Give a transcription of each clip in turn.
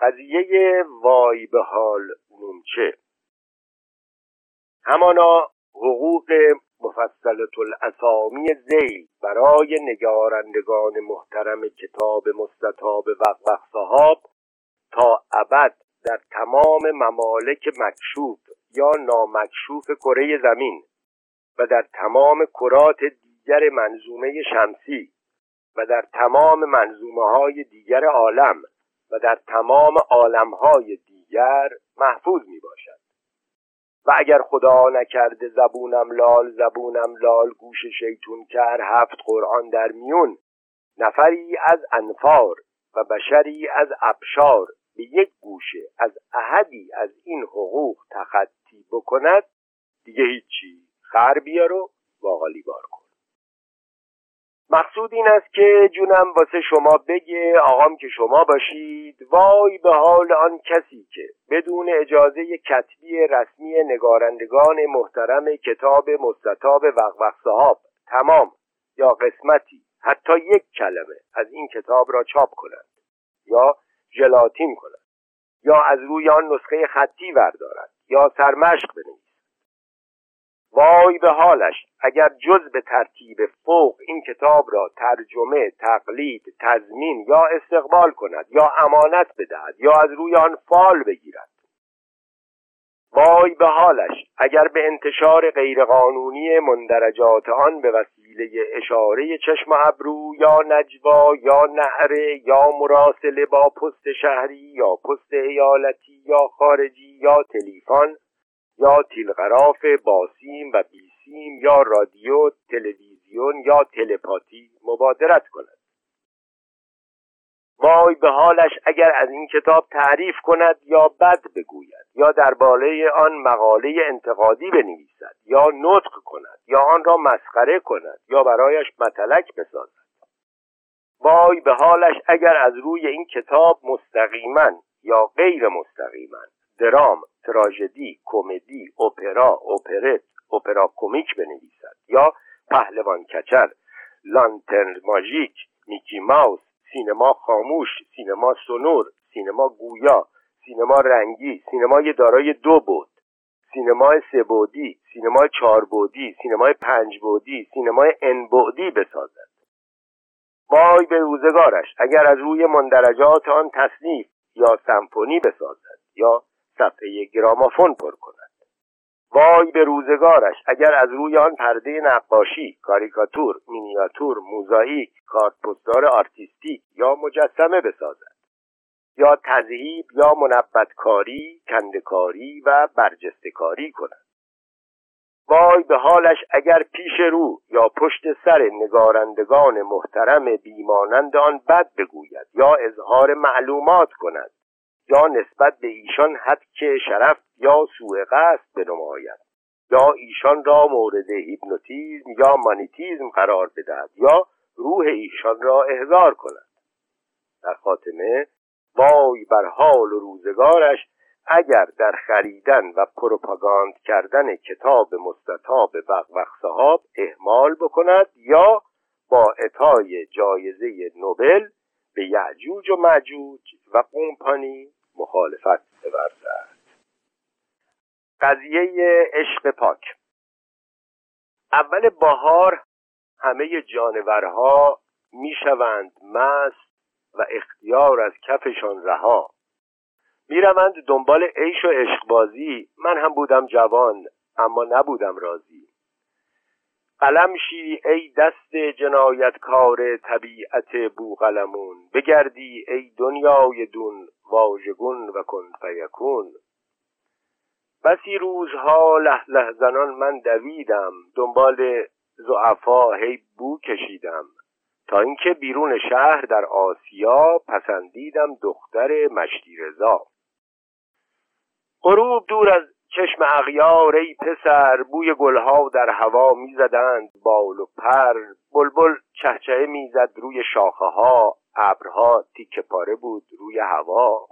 قضیه وای به حال نومچه همانا حقوق مفصلت الاسامی زیل برای نگارندگان محترم کتاب مستطاب وقوق صحاب تا ابد در تمام ممالک مکشوف یا نامکشوف کره زمین و در تمام کرات دیگر منظومه شمسی و در تمام منظومه های دیگر عالم و در تمام عالم های دیگر محفوظ می باشد و اگر خدا نکرده زبونم لال زبونم لال گوش شیطون کر هفت قرآن در میون نفری از انفار و بشری از ابشار به یک گوشه از احدی از این حقوق تخطی بکند دیگه هیچی خر بیار و باقالی بار کن. مقصود این است که جونم واسه شما بگه آقام که شما باشید. وای به حال آن کسی که بدون اجازه کتبی رسمی نگارندگان محترم کتاب مستطاب وقوق صحاب تمام یا قسمتی حتی یک کلمه از این کتاب را چاپ کنند یا ژلاتین کنند یا از روی آن نسخه خطی بردارد یا سرمشق بنویسد وای به حالش اگر جز به ترتیب فوق این کتاب را ترجمه تقلید تضمین یا استقبال کند یا امانت بدهد یا از روی آن فال بگیرد. وای به حالش اگر به انتشار غیرقانونی مندرجات آن به وسیله اشاره چشم ابرو یا نجوا یا نهره یا مراسله با پست شهری یا پست ایالتی یا خارجی یا تلیفن یا تیلغراف باسیم و بیسیم یا رادیو تلویزیون یا تلپاتی مبادرت کند. وای به حالش اگر از این کتاب تعریف کند یا بد بگوید یا درباره آن مقاله انتقادی بنویسد یا نطق کند یا آن را مسخره کند یا برایش متلک بسازد. وای به حالش اگر از روی این کتاب مستقیما یا غیر مستقیما درام تراژدی کمدی اپرا اپرت اپرا کمیک بنویسد یا پهلوان کچل lanterne magique میکی ماوس سینما خاموش سینما sonore سینما گویا سینما رنگی سینمای دارای دو بعد سینمای سه بعدی سینمای چهار بعدی سینمای پنج بعدی سینمای n بعدی بسازد. وای به روزگارش اگر از روی مندرجات آن تصنیف یا سمفونی بسازد یا صفحه گرامافون پر کند. وای به روزگارش اگر از روی آن پرده نقاشی کاریکاتور مینیاتور موزاییک کارت پستال artistique یا مجسمه بسازد. یا تذهیب یا منبتکاری کندکاری و برجستکاری کند. وای به حالش اگر پیش رو یا پشت سر نگارندگان محترم بیمانند آن بد بگوید یا اظهار معلومات کند. یا نسبت به ایشان حد که شرف یا سوء قصد بنماید یا ایشان را مورد هیپنوتیزم یا مانیتیزم قرار بدهد یا روح ایشان را احضار کند. در خاتمه وای بر حال و روزگارش اگر در خریدن و پروپاگاند کردن کتاب مستطاب وقوق صحاب احمال بکند یا با اعطای جایزه نوبل به یعجوج و معجوج و قمپانی مخالفت بورزد قضیه عشق پاک. اول بهار همه جانورها می‌شوند مست و اختیار از کفشان رها. می‌روند دنبال عیش و عشقبازی. من هم بودم جوان اما نبودم راضی. قلمشی ای دست جنایتکار طبیعت بوقلمون. بگردی ای دنیای دون. واژگون و کن فیکون. بسی روزها له له زنان من دویدم دنبال زعفا هی بو کشیدم. تا اینکه بیرون شهر در آسیا پسندیدم دختر مشتی رضا. غروب دور از چشم اغیار ای پسر بوی گلها در هوا می‌زدند بال و پر. بلبل چهچه می‌زد روی شاخه ها ابرها تیکه پاره بود روی هوا.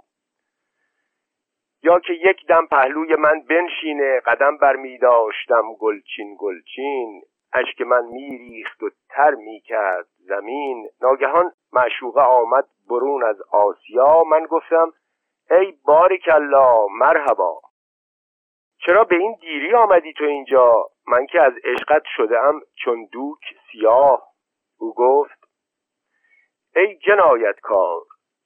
یا که یک دم پهلوی من بنشینه قدم بر می داشتم گلچین گلچین. اشک من میریخت و تر می‌کرد زمین. ناگهان معشوقه آمد برون از آسیا. من گفتم ای الله مرحبا. چرا به این دیری آمدی تو اینجا؟ من که از عشقت شدم چون دوک سیاه. او گفت ای جنایتکار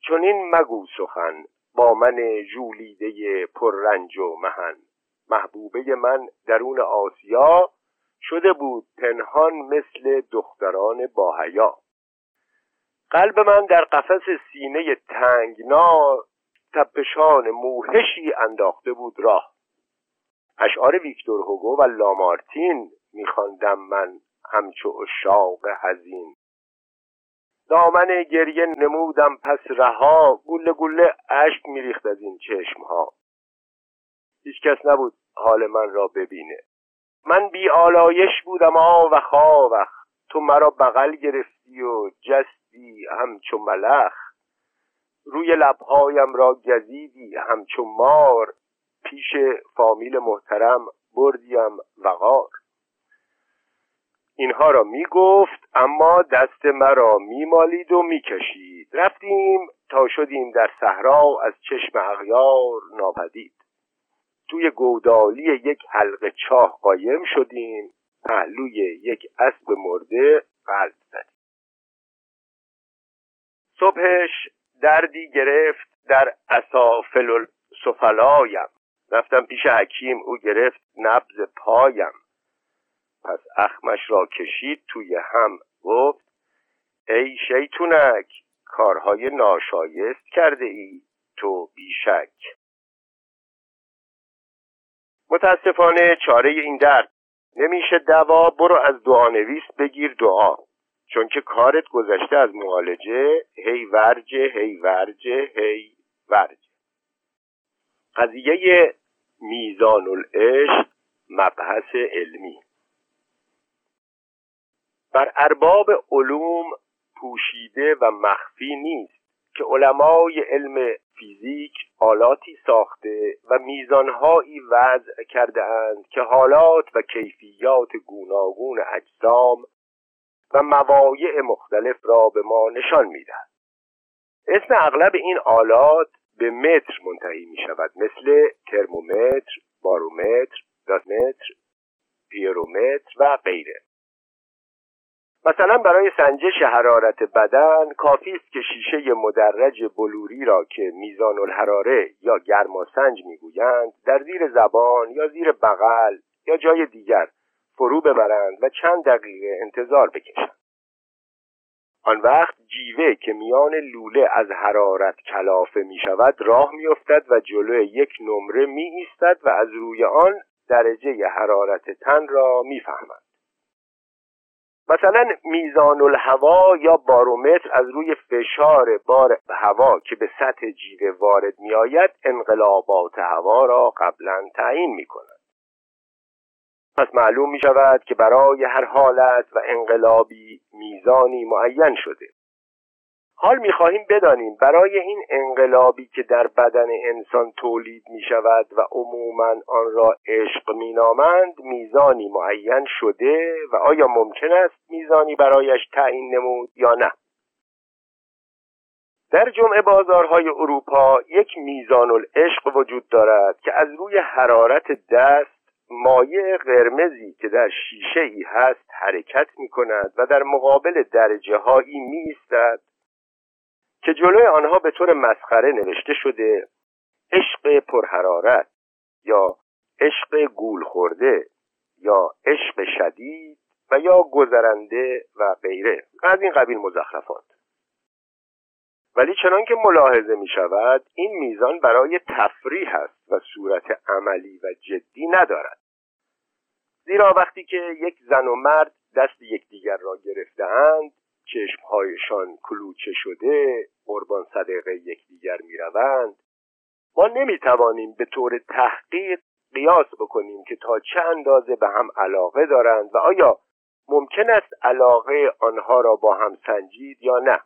چون این مگو سخن با من جولیده پررنج و مهن. محبوبه من درون آسیا شده بود پنهان مثل دختران باحیا. قلب من در قفس سینه تنگنا تپشان موهشی انداخته بود راه. اشعار ویکتور هوگو و لامارتین میخواندم من همچو اشاق هزین دامن گریه نمودم پس رها. گله گله اشک میریخت از این چشمها. هیچ کس نبود حال من را ببینه. من بی آلایش بودم آ و خاوخ تو مرا بغل گرفتی و جستی همچو ملخ. روی لبهایم را گزیدی همچو مار. پیش فامیل محترم بردیم وقار. اینها را می گفت اما دست مرا می مالید و می کشید رفتیم تا شدیم در صحرا از چشم اغیار ناپدید. توی گودالی یک حلقه چاه قایم شدیم. پهلوی یک اسب مرده قلب زدیم. صبحش دردی گرفت در اسافل سفلایم رفتم پیش حکیم او گرفت نبز پایم. پس اخمش را کشید توی هم گفت ای شیطونک کارهای ناشایست کرده ای تو بیشک. متاسفانه چاره این درد نمیشه دوا برو از دعا نویس بگیر دعا. چون که کارت گذشته از معالجه هی ورجه هی ورجه هی ورجه. قضیه میزان العشق مبحث علمی. بر ارباب علوم پوشیده و مخفی نیست که علمای علم فیزیک آلاتی ساخته و میزانهایی وضع کرده اند که حالات و کیفیات گوناگون اجسام و موایع مختلف را به ما نشان می‌دهد. اسم اغلب این آلات به متر منتهی می شود مثل ترمومتر، بارومتر، داتمتر، پیرومتر و غیره. مثلا برای سنجش حرارت بدن کافی است که شیشه مدرج بلوری را که میزان الحراره یا گرماسنج می‌گویند در زیر زبان یا زیر بغل یا جای دیگر فرو ببرند و چند دقیقه انتظار بکشند آن وقت جیوه که میان لوله از حرارت کلافه می شود راه می افتد و جلو یک نمره می ایستد و از روی آن درجه حرارت تن را می فهمد. مثلا میزان الهوا یا بارومتر از روی فشار بار هوا که به سطح جیوه وارد می آید انقلابات هوا را قبلا تعیین می کند. پس معلوم می شود که برای هر حالت و انقلابی میزانی معین شده حال می خواهیم بدانیم برای این انقلابی که در بدن انسان تولید می شود و عموما آن را عشق می نامند میزانی معین شده و آیا ممکن است میزانی برایش تعیین نمود یا نه؟ در جمع بازارهای اروپا یک میزان العشق وجود دارد که از روی حرارت دست مایع قرمزی که در شیشه ای هست حرکت می کند و در مقابل درجه هایی می ایستد که جلوی آنها به طور مسخره نوشته شده عشق پرحرارت یا عشق گول خورده یا عشق شدید و یا گذرنده و غیره. از این قبیل مزخرفات. ولی چنان که ملاحظه می شود این میزان برای تفریح است و صورت عملی و جدی ندارد. زیرا وقتی که یک زن و مرد دست یکدیگر را گرفتهاند چشمهایشان کلوچه شده قربان صدقه یکدیگر می‌روند. ما نمی‌توانیم به طور تحقیق قیاس بکنیم که تا چه اندازه به هم علاقه دارند و آیا ممکن است علاقه آنها را با هم سنجید یا نه.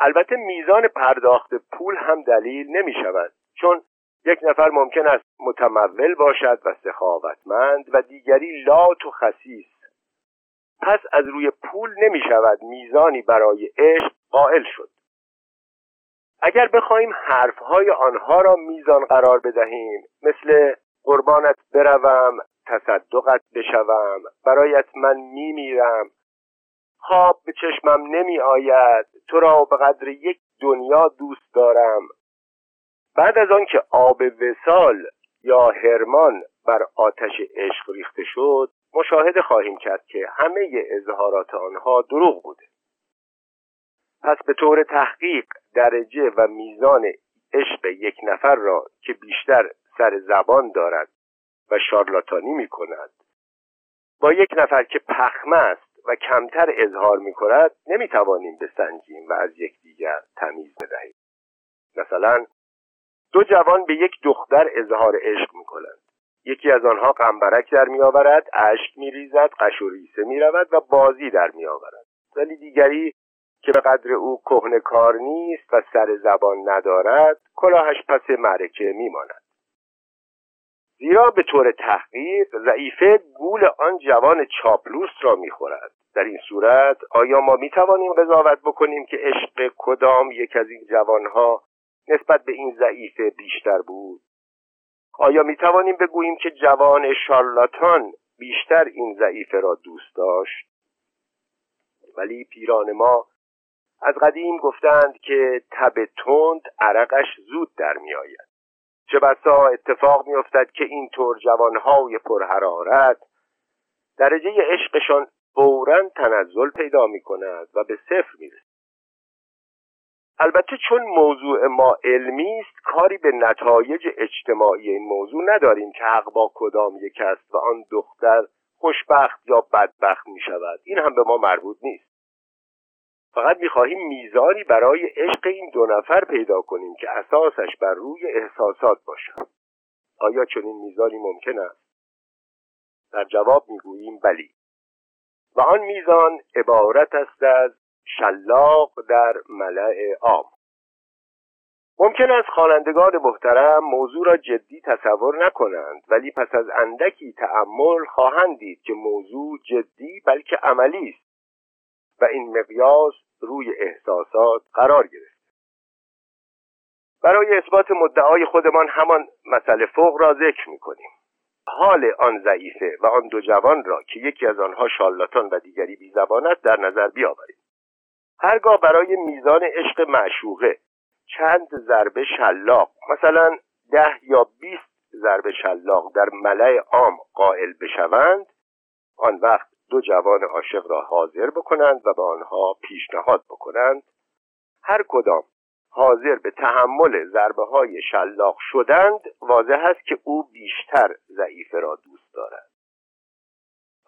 البته میزان پرداخت پول هم دلیل نمی شود چون یک نفر ممکن است متمول باشد و سخاوتمند و دیگری لات و خسیس. پس از روی پول نمی شود میزانی برای عشق قائل شد. اگر بخواهیم حرفهای آنها را میزان قرار بدهیم مثل قربانت بروم تصدقت بشوم برایت من میمیرم خواب به چشمم نمی آید تو را به قدر یک دنیا دوست دارم. بعد از آنکه آب وسال یا هرمان بر آتش عشق ریخته شد مشاهده خواهیم کرد که همه اظهارات آنها دروغ بوده. پس به طور تحقیق درجه و میزان عشق یک نفر را که بیشتر سر زبان دارد و شارلاتانی می کند با یک نفر که پخمه است و کمتر اظهار می کند نمی توانیم بسنجیم و از یکدیگر تمیز بدهیم. مثلا دو جوان به یک دختر اظهار عشق می کنند یکی از آنها قنبرک در می آورد اشک می ریزد قش و ریسه می رود و بازی در می آورد ولی دیگری که به قدر او کهنه کار نیست و سر زبان ندارد کلاهش پس معرکه میماند. زیرا به طور تحقیق ضعیفه گول آن جوان چاپلوس را می‌خورد. در این صورت آیا ما می‌توانیم قضاوت بکنیم که عشق کدام یک از این جوانها نسبت به این ضعیفه بیشتر بود؟ آیا می‌توانیم بگوییم که جوان شارلاتان بیشتر این ضعیفه را دوست داشت؟ ولی پیران ما از قدیم گفتند که تب تند عرقش زود در میآید. چه بسا اتفاق میافتد که این طور جوانهای پرحرارت درجه عشقشان فورا تنزل پیدا می کند و به صفر می‌رسد. البته چون موضوع ما علمی است کاری به نتایج اجتماعی این موضوع نداریم که حق با کدام یک است و آن دختر خوشبخت یا بدبخت می شود این هم به ما مربوط نیست. فقط می‌خواهیم میزانی برای عشق این دو نفر پیدا کنیم که اساسش بر روی احساسات باشد آیا چنین میزانی ممکن است؟ در جواب می‌گوییم بلی و آن میزان عبارت است از شلاق در ملع عام. ممکن است خوانندگان محترم موضوع را جدی تصور نکنند ولی پس از اندکی تأمل خواهند دید که موضوع جدی بلکه عملی است و این مقیاس روی احساسات قرار گرفت. برای اثبات مدعای خودمان همان مسئله فوق را ذکر می‌کنیم. حال آن ضعیفه و آن دو جوان را که یکی از آنها شالاتان و دیگری بیزبان است در نظر بیاوریم هرگاه برای میزان عشق معشوقه چند ضربه شلاق مثلا ده یا بیست ضربه شلاق در ملع عام قائل بشوند آن وقت دو جوان عاشق را حاضر بکنند و به آنها پیشنهاد بکنند. هر کدام حاضر به تحمل ضربه های شلاق شدند واضح است که او بیشتر ضعیفه را دوست دارد.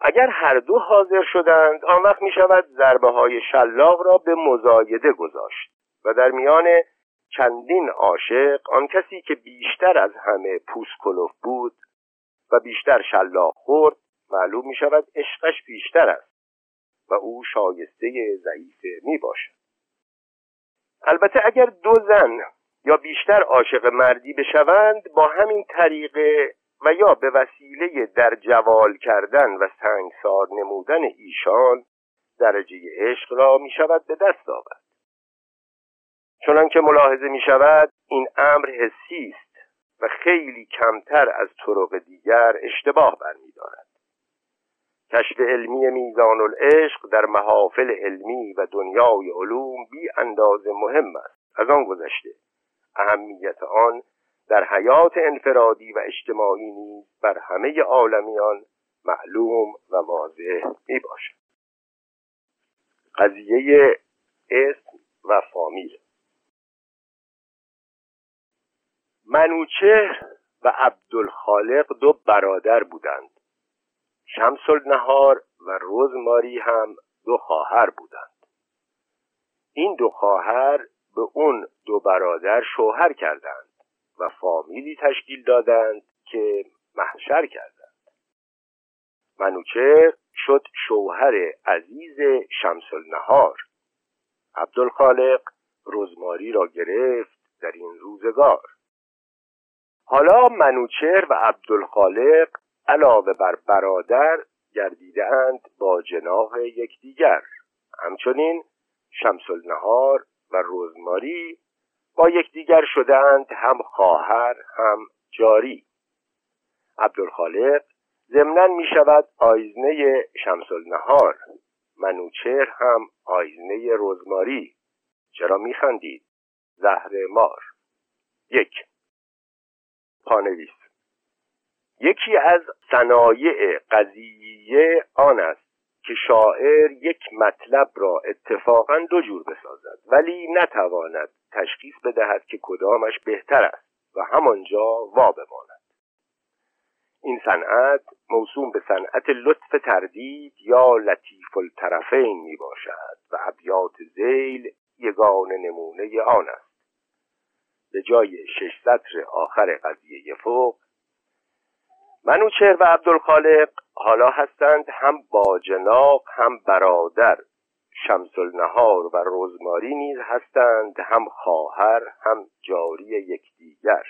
اگر هر دو حاضر شدند آن وقت می شود ضربه های شلاق را به مزایده گذاشت و در میان چندین عاشق آن کسی که بیشتر از همه پوسکلوف بود و بیشتر شلاق خورد معلوم می شود عشقش بیشتر است و او شایسته ضعیفه می باشد البته اگر دو زن یا بیشتر عاشق مردی بشوند با همین طریقه و یا به وسیله در جوال کردن و سنگسار نمودن ایشان درجه عشق را می شود به دست آورد. چنان که ملاحظه می شود این امر حسی است و خیلی کمتر از طرق دیگر اشتباه برمیدارد. کشف علمی میزان العشق در محافل علمی و دنیای علوم بی اندازه مهم است. از آن گذشته اهمیت آن در حیات انفرادی و اجتماعی نیز بر همه عالمیان معلوم و واضح می باشد قضیه اسم و فامیل. منوچهر و عبدالخالق دو برادر بودند. شمس نهار و روزماری هم دو خواهر بودند. این دو خواهر به اون دو برادر شوهر کردند. و فامیلی تشکیل دادند که محشر کردند. منوچه شد شوهر عزیز شمس النهار عبدالخالق رزماری را گرفت در این روزگار. حالا منوچهر و عبدالخالق علاوه بر برادر گردیده اند با جناح یکدیگر. همچنین شمس النهار و روزماری با یکدیگر شدند هم خواهر هم جاری. عبدالخالق ضمنا می شود آیزنه شمس النهار منوچهر هم آیزنه رزماری. چرا میخندید؟ زهر مار. یک. پانویس. یکی از صنایع قضیه آن است که شاعر یک مطلب را اتفاقا دو جور بسازد ولی نتواند تشخیص بدهد که کدامش بهتر است و همانجا وا بماند. این صنعت موسوم به صنعت لطف تردید یا لطیف الطرفین می باشد و ابیات زیل یگان نمونه آن است. به جای شش سطر آخر قضیه فوق منوچهر و عبدالخالق حالا هستند هم باجناق هم برادر. شمس النهار و رزماری نیز هستند هم خواهر هم جاری یکدیگر.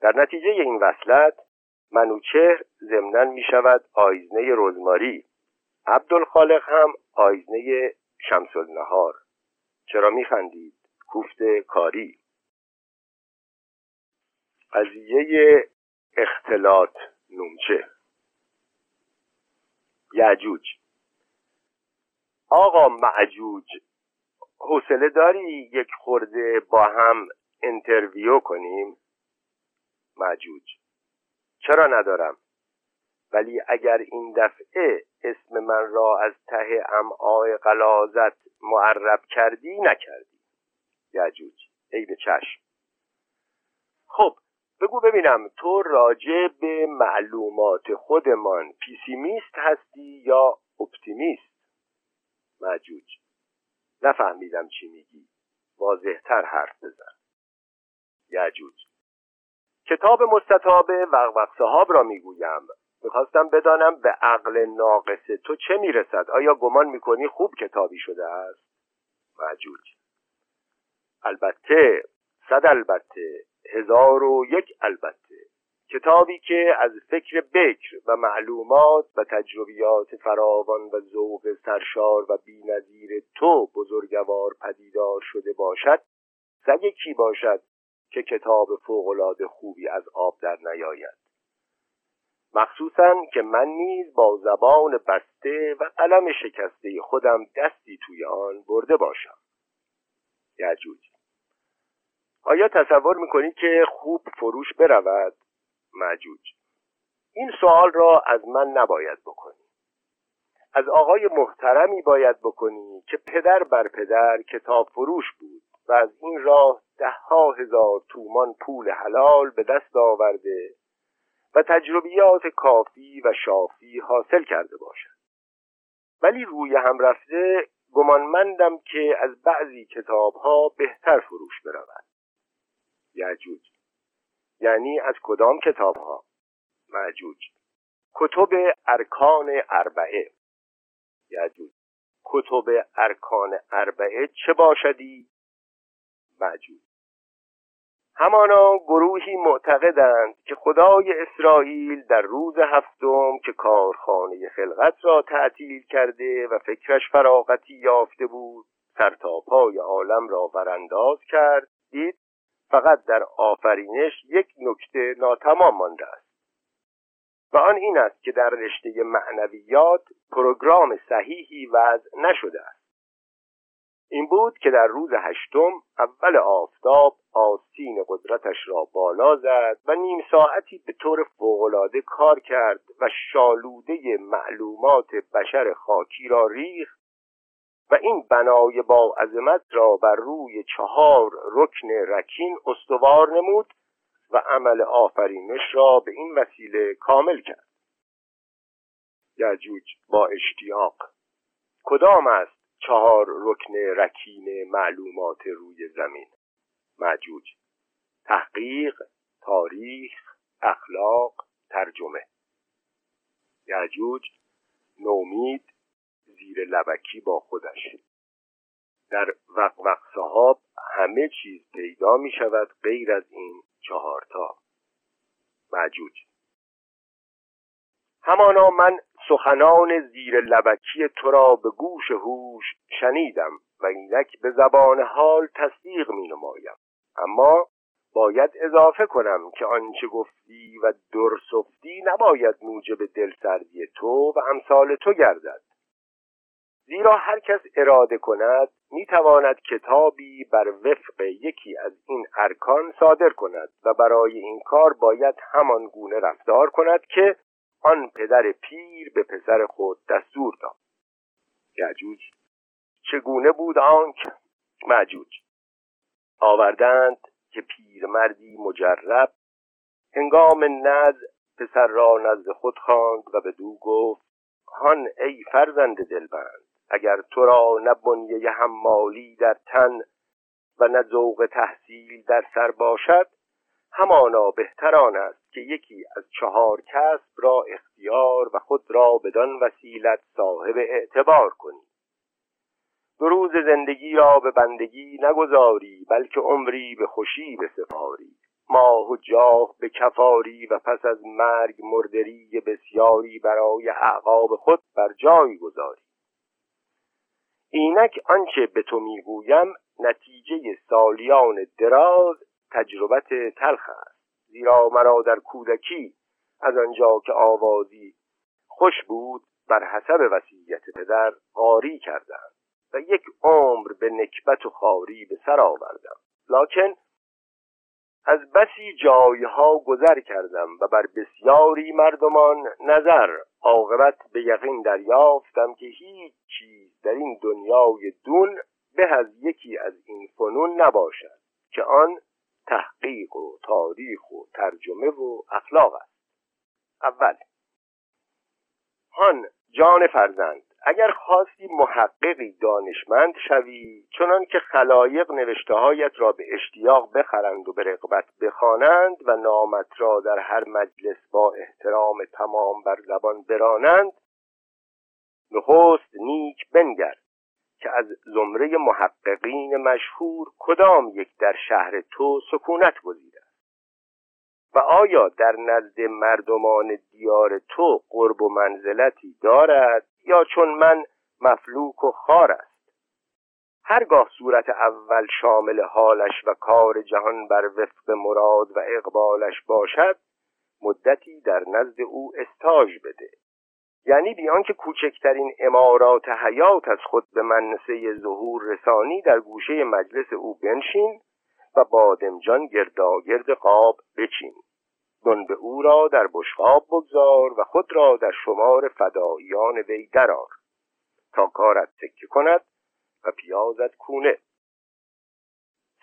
در نتیجه این وصلت منوچهر ضمنا می شود آیزنه رزماری عبدالخالق هم آیزنه شمس النهار چرا میخندید؟ کوفت کاری. قضیه اختلاط نومچه. یعجوج. آقا معجوج حوصله داری یک خورده با هم انترویو کنیم؟ معجوج. چرا ندارم؟ ولی اگر این دفعه اسم من را از ته امعای قلازت معرب کردی نکردی. یأجوج. به چشم. خب بگو ببینم تو راجع به معلومات خودمان pessimiste هستی یا optimiste؟ مأجوج نفهمیدم چی میگی. واضحتر حرف بزن. یأجوج کتاب مستطاب وغ وغ ساهاب را می‌گویم. می‌خواستم بدانم به عقل ناقص تو چه می‌رسد؟ آیا گمان می‌کنی خوب کتابی شده است؟ مجوج البته صد البته. هزار و یک البته. کتابی که از فکر بکر و معلومات و تجربیات فراوان و ذوق سرشار و بینظیر تو بزرگوار پدیدار شده باشد سگ کی باشد که کتاب فوقالعاده خوبی از آب در نیاید؟ مخصوصا که من نیز با زبان بسته و قلم شکسته خودم دستی توی آن برده باشم. یعجوج آیا تصور می‌کنی که خوب فروش برود؟ مجوج. این سوال را از من نباید بکنی. از آقای محترمی باید بکنی که پدر بر پدر کتاب فروش بود و از این راه ده ها هزار تومان پول حلال به دست آورده و تجربیات کافی و شافی حاصل کرده باشد. ولی روی هم رفته گمانمندم که از بعضی کتاب ها بهتر فروش برود. یعجوج یعنی از کدام کتاب ها معجوج کتب ارکان اربعه. یعجوج کتب ارکان اربعه چه باشدی؟ معجوج همانا گروهی معتقدند که خدای اسرائیل در روز هفتم که کارخانه خلقت را تعطیل کرده و فکرش فراغتی یافته بود سرتاپای عالم را ورانداز کرد دید فقط در آفرینش یک نکته ناتمام مانده است. و آن این است که در رشته معنویات پروگرام صحیحی وضع نشده است. این بود که در روز هشتم اول آفتاب آستین قدرتش را بالا زد و نیم ساعتی به طور فوقالعاده کار کرد و شالوده معلومات بشر خاکی را ریخت و این بنای با عظمت را بر روی چهار رکن رکین استوار نمود و عمل آفرینش را به این وسیله کامل کرد. یعجوج با اشتیاق کدام است چهار رکن رکین معلومات روی زمین؟ معجوج تحقیق تاریخ اخلاق ترجمه. یعجوج نومید زیر لبکی با خودش. در وقوق صحاب همه چیز پیدا می شود غیر از این چهارتا. معجوج. همانا من سخنان زیر لبکی تو را به گوش هوش شنیدم و اینک به زبان حال تصدیق می نمایم. اما باید اضافه کنم که آنچه گفتی و درسفتی نباید موجب دلسردی تو و امثال تو گردد. زیرا هر کس اراده کند می‌تواند کتابی بر وفق یکی از این ارکان صادر کند و برای این کار باید همان گونه رفتار کند که آن پدر پیر به پسر خود دستور داد. یعجوج چگونه بود آنک؟ معجوج آوردند که پیرمردی مجرب هنگام نز پسر را نزد خود خواند و به دو گفت هان ای فرزند دلبند! اگر تو را نه بنیه حمالی در تن و نه ذوق تحصیل در سر باشد همانا بهتر آن است که یکی از چهار کسب را اختیار و خود را بدان وسیلت صاحب اعتبار کنی. دو روز زندگی را به بندگی نگذاری بلکه عمری به خوشی بسپاری. ماه و جاه به کفاری و پس از مرگ مردری بسیاری برای اعقاب خود بر جای گذاری. اینک آنچه به تو می‌گویم نتیجه سالیان دراز تجربت تلخ است. زیرا مرا در کودکی از آنجا که آوازی خوش بود بر حسب وصیت پدر قاری کردند و یک عمر به نکبت و خاری به سر آوردم. لکن از بسی جایها گذر کردم و بر بسیاری مردمان نظر عاقبت به یقین دریافتم که هیچ چیز در این دنیای دون به از یکی از این فنون نباشد که آن تحقیق و تاریخ و ترجمه و اخلاق است. اول هان جان فرزند. اگر خواستی محققی دانشمند شوی چنان که خلایق نوشتههایت را به اشتیاق بخرند و به رغبت بخوانند و نامت را در هر مجلس با احترام تمام بر زبان برانند نخست نیک بنگر که از زمره محققین مشهور کدام یک در شهر تو سکونت گزیده و آیا در نزد مردمان دیار تو قرب و منزلتی دارد؟ یا چون من مفلوک و خار است؟ هرگاه صورت اول شامل حالش و کار جهان بر وفق مراد و اقبالش باشد مدتی در نزد او استاج بده. یعنی بیان که کوچکترین امارات حیات از خود به منصه ظهور رسانی در گوشه مجلس او بنشین و بادمجان گرداگرد قاب بچین. به او را در بشقاب بگذار و خود را در شمار فداییان وی درار تا کارت تکه کند و پیازت کونه.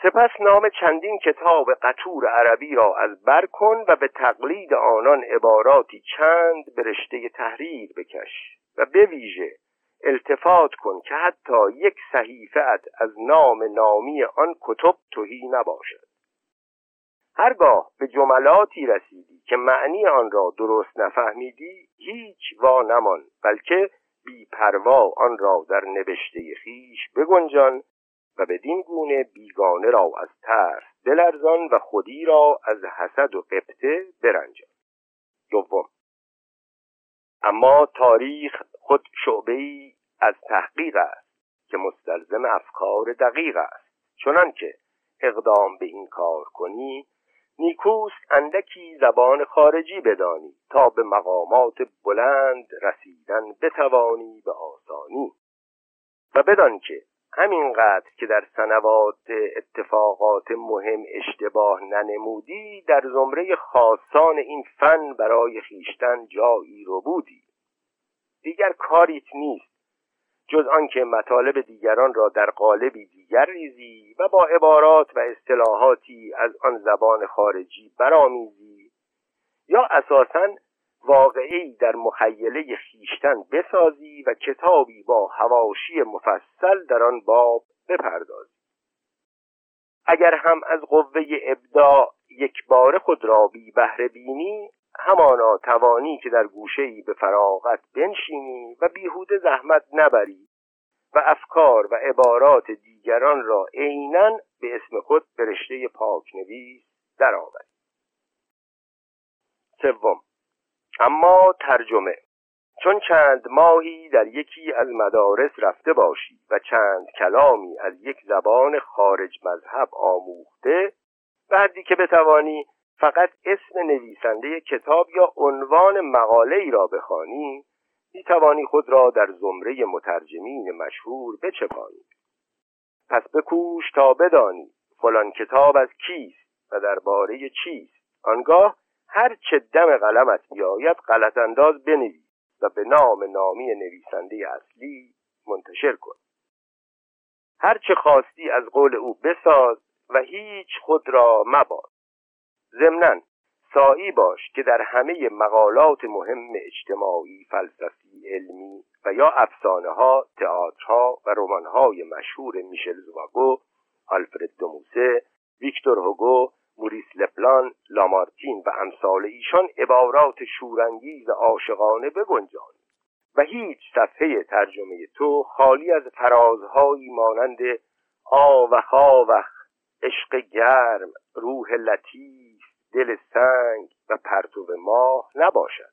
سپس نام چندین کتاب قطور عربی را از بر کن و به تقلید آنان عباراتی چند به رشته تحریر بکش و به ویژه التفات کن که حتی یک صحیفه از نام نامی آن کتب توهی نباشد. هرگاه به جملاتی رسیدی که معنی آن را درست نفهمیدی هیچ وا نمان بلکه بی پروا آن را در نوشته خیش بگنجان و بدین گونه بیگانه را از ترس دلرزان و خودی را از حسد و قبطه برنجان. دوم اما تاریخ خود شعبه ای از تحقیق است که مستلزم افکار دقیق است. چنان که اقدام به این کار کنی نیکوست اندکی زبان خارجی بدانی تا به مقامات بلند رسیدن بتوانی به آسانی. و بدان که همینقدر که در سنوات اتفاقات مهم اشتباه ننمودی در زمره خاصان این فن برای خیشتن جایی رو بودی. دیگر کاریت نیست. جز آنکه مطالب دیگران را در قالبی دیگر ریزی و با عبارات و اصطلاحاتی از آن زبان خارجی برآمیزی یا اساسا واقعی در مخیله خیشتن بسازی و کتابی با هواشی مفصل در آن باب بپردازی. اگر هم از قوه ابداع یک بار خود را بی بهره بینی همانا توانی که در ای به فراغت بنشینی و بیهوده زحمت نبری و افکار و عبارات دیگران را عینا به اسم خود به رشته پاکنویس درآوری. سوم اما ترجمه. چون چند ماهی در یکی از مدارس رفته باشی و چند کلامی از یک زبان خارج مذهب آموخته بعدی که بتوانی فقط اسم نویسنده کتاب یا عنوان مقاله ای را بخوانی می توانی خود را در زمره مترجمین مشهور بچپانی. پس بکوش تا بدانی فلان کتاب از کیست و درباره چیست. آنگاه هر چه دم قلمت میآید غلط انداز بنویس و به نام نامی نویسنده اصلی منتشر کن. هر چه خواستی از قول او بساز و هیچ خود را مباد ضمنا سایی باش که در همه مقالات مهم اجتماعی فلسفی علمی و یا افسانه ها تئاترها و رمان های مشهور میشل زواگو آلفرد دوموسه ویکتور هوگو موریس لپلان لامارتین و امثال ایشان عبارات شورانگیز عاشقانه بگنجان و هیچ صفحه ترجمه تو خالی از فرازهایی مانند آ و و عشق گرم روح لطیف دل سنگ و پرتو ماه نباشد.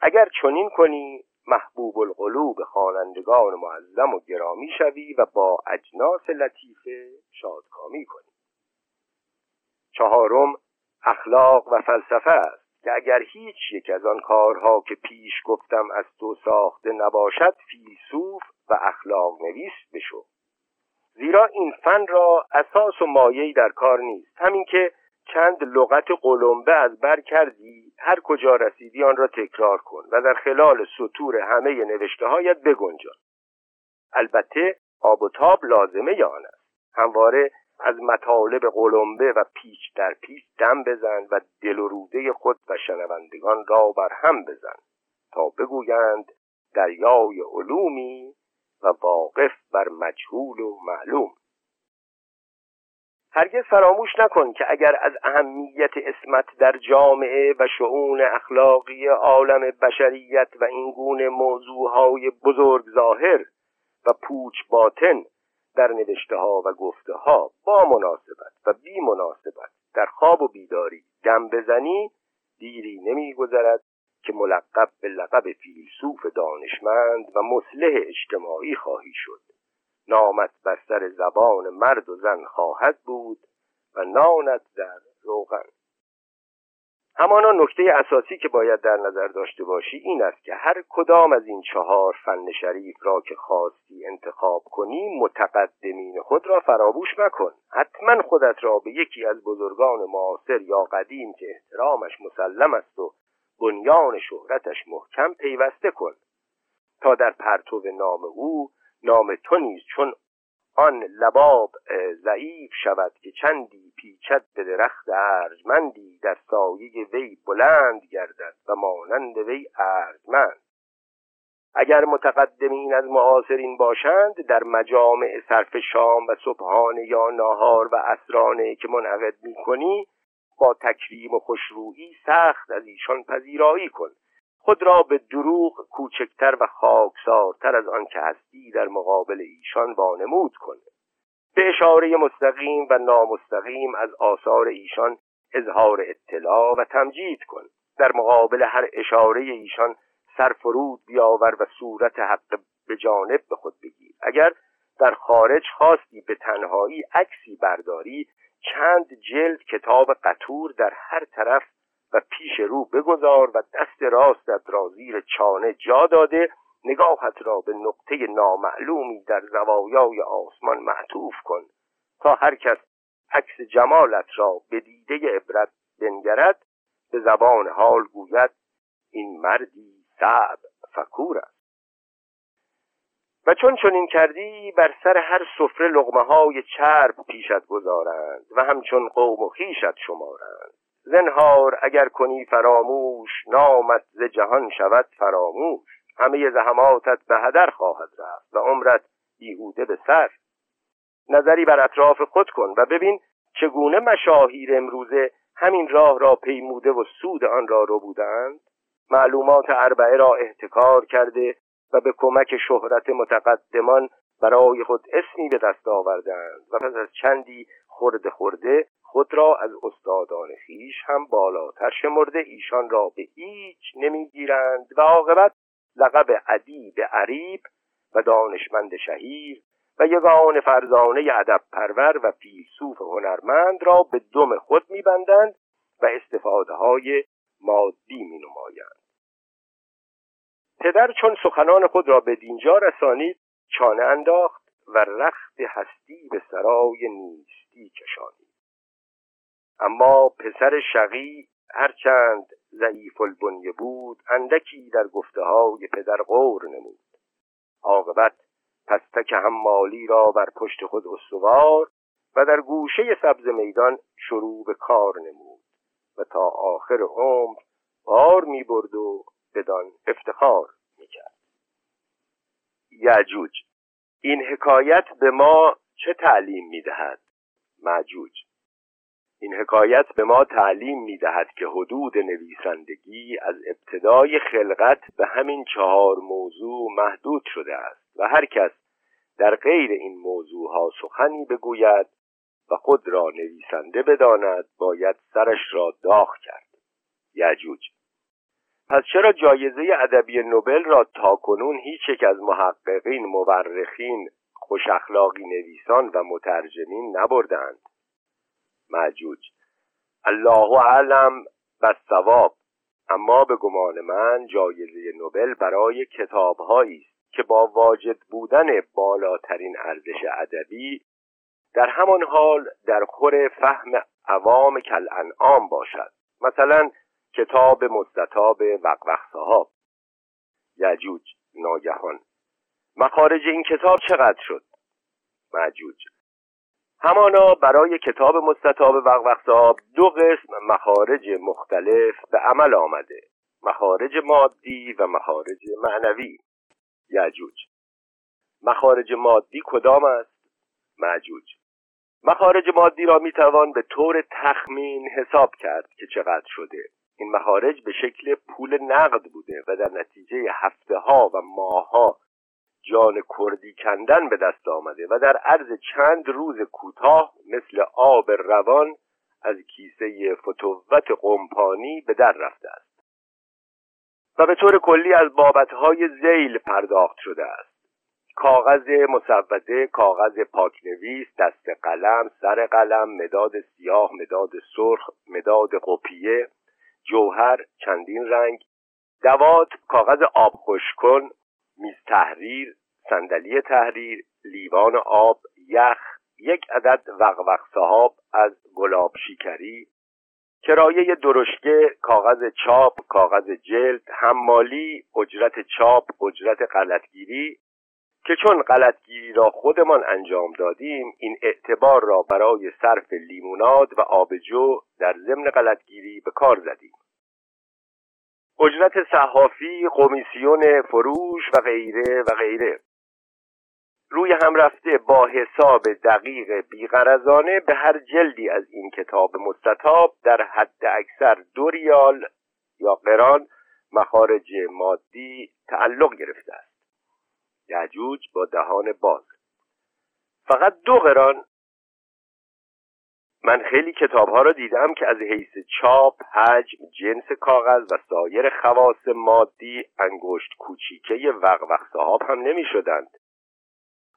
اگر چنین کنی محبوب القلوب خوانندگان معظم و گرامی شوی و با اجناس لطیفه شادکامی کنی. چهارم اخلاق و فلسفه است که اگر هیچ یک از آن کارها که پیش گفتم از تو ساخته نباشد فیلسوف و اخلاق نویس بشو. زیرا این فن را اساس و مایهی در کار نیست. همین که چند لغت قلمبه از بر کردی هر کجا رسیدی آن را تکرار کن و در خلال سطور همه نوشته هایت بگنجان. البته آب و تاب لازمه آن است. همواره از مطالب قلمبه و پیچ در پیچ دم بزن و دل و روده خود و شنوندگان را بر هم بزن تا بگویند دریای علومی و واقف بر مجهول و معلوم. هرگز فراموش نکن که اگر از اهمیت اسمت در جامعه و شعون اخلاقی عالم بشریت و این گونه موضوعهای بزرگ ظاهر و پوچ باطن در نوشته ها و گفته ها با مناسبت و بی مناسبت در خواب و بیداری دم بزنی دیری نمیگذرد که ملقب به لقب فیلسوف دانشمند و مصلح اجتماعی خواهی شد. نامت بر سر زبان مرد و زن خواهد بود و نانت در روغن. همانا نکته اساسی که باید در نظر داشته باشی این است که هر کدام از این چهار فن شریف را که خواستی انتخاب کنی متقدمین خود را فراموش مکن. حتما خودت را به یکی از بزرگان معاصر یا قدیم که احترامش مسلم است و بنیان شهرتش محکم پیوسته کن. تا در پرتو نام او نام تو نیز چون آن لباب ضعیف شود که چندی پیچد به درخت ارجمندی در سایه وی بلند گردد و مانند وی ارجمند. اگر متقدمین از معاصرین باشند در مجامع صرف شام و صبحانه یا ناهار و اسرانه که منعقد می کنی با تکریم و خوشرویی سخت از ایشان پذیرایی کن. خود را به دروغ کوچکتر و خاکسارتر از آن که هستی در مقابل ایشان وانمود کن. به اشاره مستقیم و نامستقیم از آثار ایشان اظهار اطلاع و تمجید کن. در مقابل هر اشاره ایشان سرفرود بیاور و صورت حق به جانب به خود بگیر. اگر در خارج خواستی به تنهایی عکسی برداری چند جلد کتاب قطور در هر طرف پیش رو بگذار و دست راستت را زیر چانه جا داده نگاهت را به نقطه نامعلومی در زوایای آسمان معطوف کن تا هر کس عکس جمالت را به دیده عبرت بنگرد به زبان حال گوید این مردی صعب فکور است. و چون چنین کردی بر سر هر سفره لغمه های چرب پیشت گذارند و همچون قوم و خیشت شمارند. زنهار اگر کنی فراموش نامت ز جهان شود فراموش. همه زحماتت به هدر خواهد رفت و عمرت بیهوده به سر. نظری بر اطراف خود کن و ببین چگونه مشاهیر امروزه همین راه را پیموده و سود آن را رو بودند. معلومات اربعه را احتکار کرده و به کمک شهرت متقدمان برای خود اسمی به دست آوردند و پس از چندی خورده خورده خود را از استادان خیش هم بالاتر شمرده ایشان را به هیچ نمی‌گیرند و عاقبت لقب ادیب عریب و دانشمند شهیر و یگان فرزانه ادب پرور و فیلسوف هنرمند را به دم خود میبندند و استفاده های مادی می نمایند. پدر چون سخنان خود را به دینجا رسانید چانه انداخت و رخت هستی به سرای نیستی کشانید اما پسر شقی هرچند ضعیف البنیه بود اندکی در گفته های پدر غور نمود. عاقبت پستک مالی را بر پشت خود استوار و در گوشه سبز میدان شروع به کار نمود و تا آخر عمر بار می برد و بدان افتخار یعجوج این حکایت به ما چه تعلیم می دهد؟ معجوج این حکایت به ما تعلیم می دهد که حدود نویسندگی از ابتدای خلقت به همین چهار موضوع محدود شده است و هر کس در غیر این موضوع ها سخنی بگوید و خود را نویسنده بداند باید سرش را داغ کرد. یعجوج پس چرا جایزه ادبی نوبل را تاکنون هیچ یک از محققین مورخین خوش اخلاقی نویسان و مترجمین نبردند؟ معجوج. الله اعلم و ثواب. اما به گمان من جایزه نوبل برای کتابهایی است که با واجد بودن بالاترین ارزش ادبی در همان حال در خور فهم عوام کل انعام باشد. مثلا کتاب مستطاب وقوق صحاب یجوج ناگهان. مخارج این کتاب چقدر شد؟ معجوج همانا برای کتاب مستطاب وقوق صحاب دو قسم مخارج مختلف به عمل آمده. مخارج مادی و مخارج معنوی. یجوج مخارج مادی کدام است؟ معجوج مخارج مادی را می‌توان به طور تخمین حساب کرد که چقدر شده. این مخارج به شکل پول نقد بوده و در نتیجه هفته ها و ماه ها جان کردی کندن به دست آمده و در عرض چند روز کوتاه مثل آب روان از کیسه فتوت قمپانی به در رفته است. و به طور کلی از بابتهای زیل پرداخت شده است. کاغذ مسوده کاغذ پاکنویس دست قلم سر قلم مداد سیاه مداد سرخ مداد قپیه جوهر چندین رنگ دوات کاغذ آب کن میز تحریر صندلی تحریر لیوان آب یخ یک عدد وقوق صحاب از گلاب شیکری کرایه درشگه کاغذ چاپ کاغذ جلد حمالی اجرت چاپ اجرت غلطگیری که چون غلطگیری را خودمان انجام دادیم این اعتبار را برای صرف لیموناد و آبجو در ضمن غلطگیری به کار زدیم. اجرت صحافی قمیسیون فروش و غیره و غیره. روی هم رفته با حساب دقیق بیغرزانه به هر جلدی از این کتاب مستطاب در حد اکثر دو ریال یا قران مخارج مادی تعلق گرفته است. یعجوج با دهان باز فقط دو قران من خیلی کتاب ها را دیدم که از حیث چاپ، حجم، جنس کاغذ و سایر خواص مادی انگشت کوچیکه وقوق صحاب هم نمی شدند.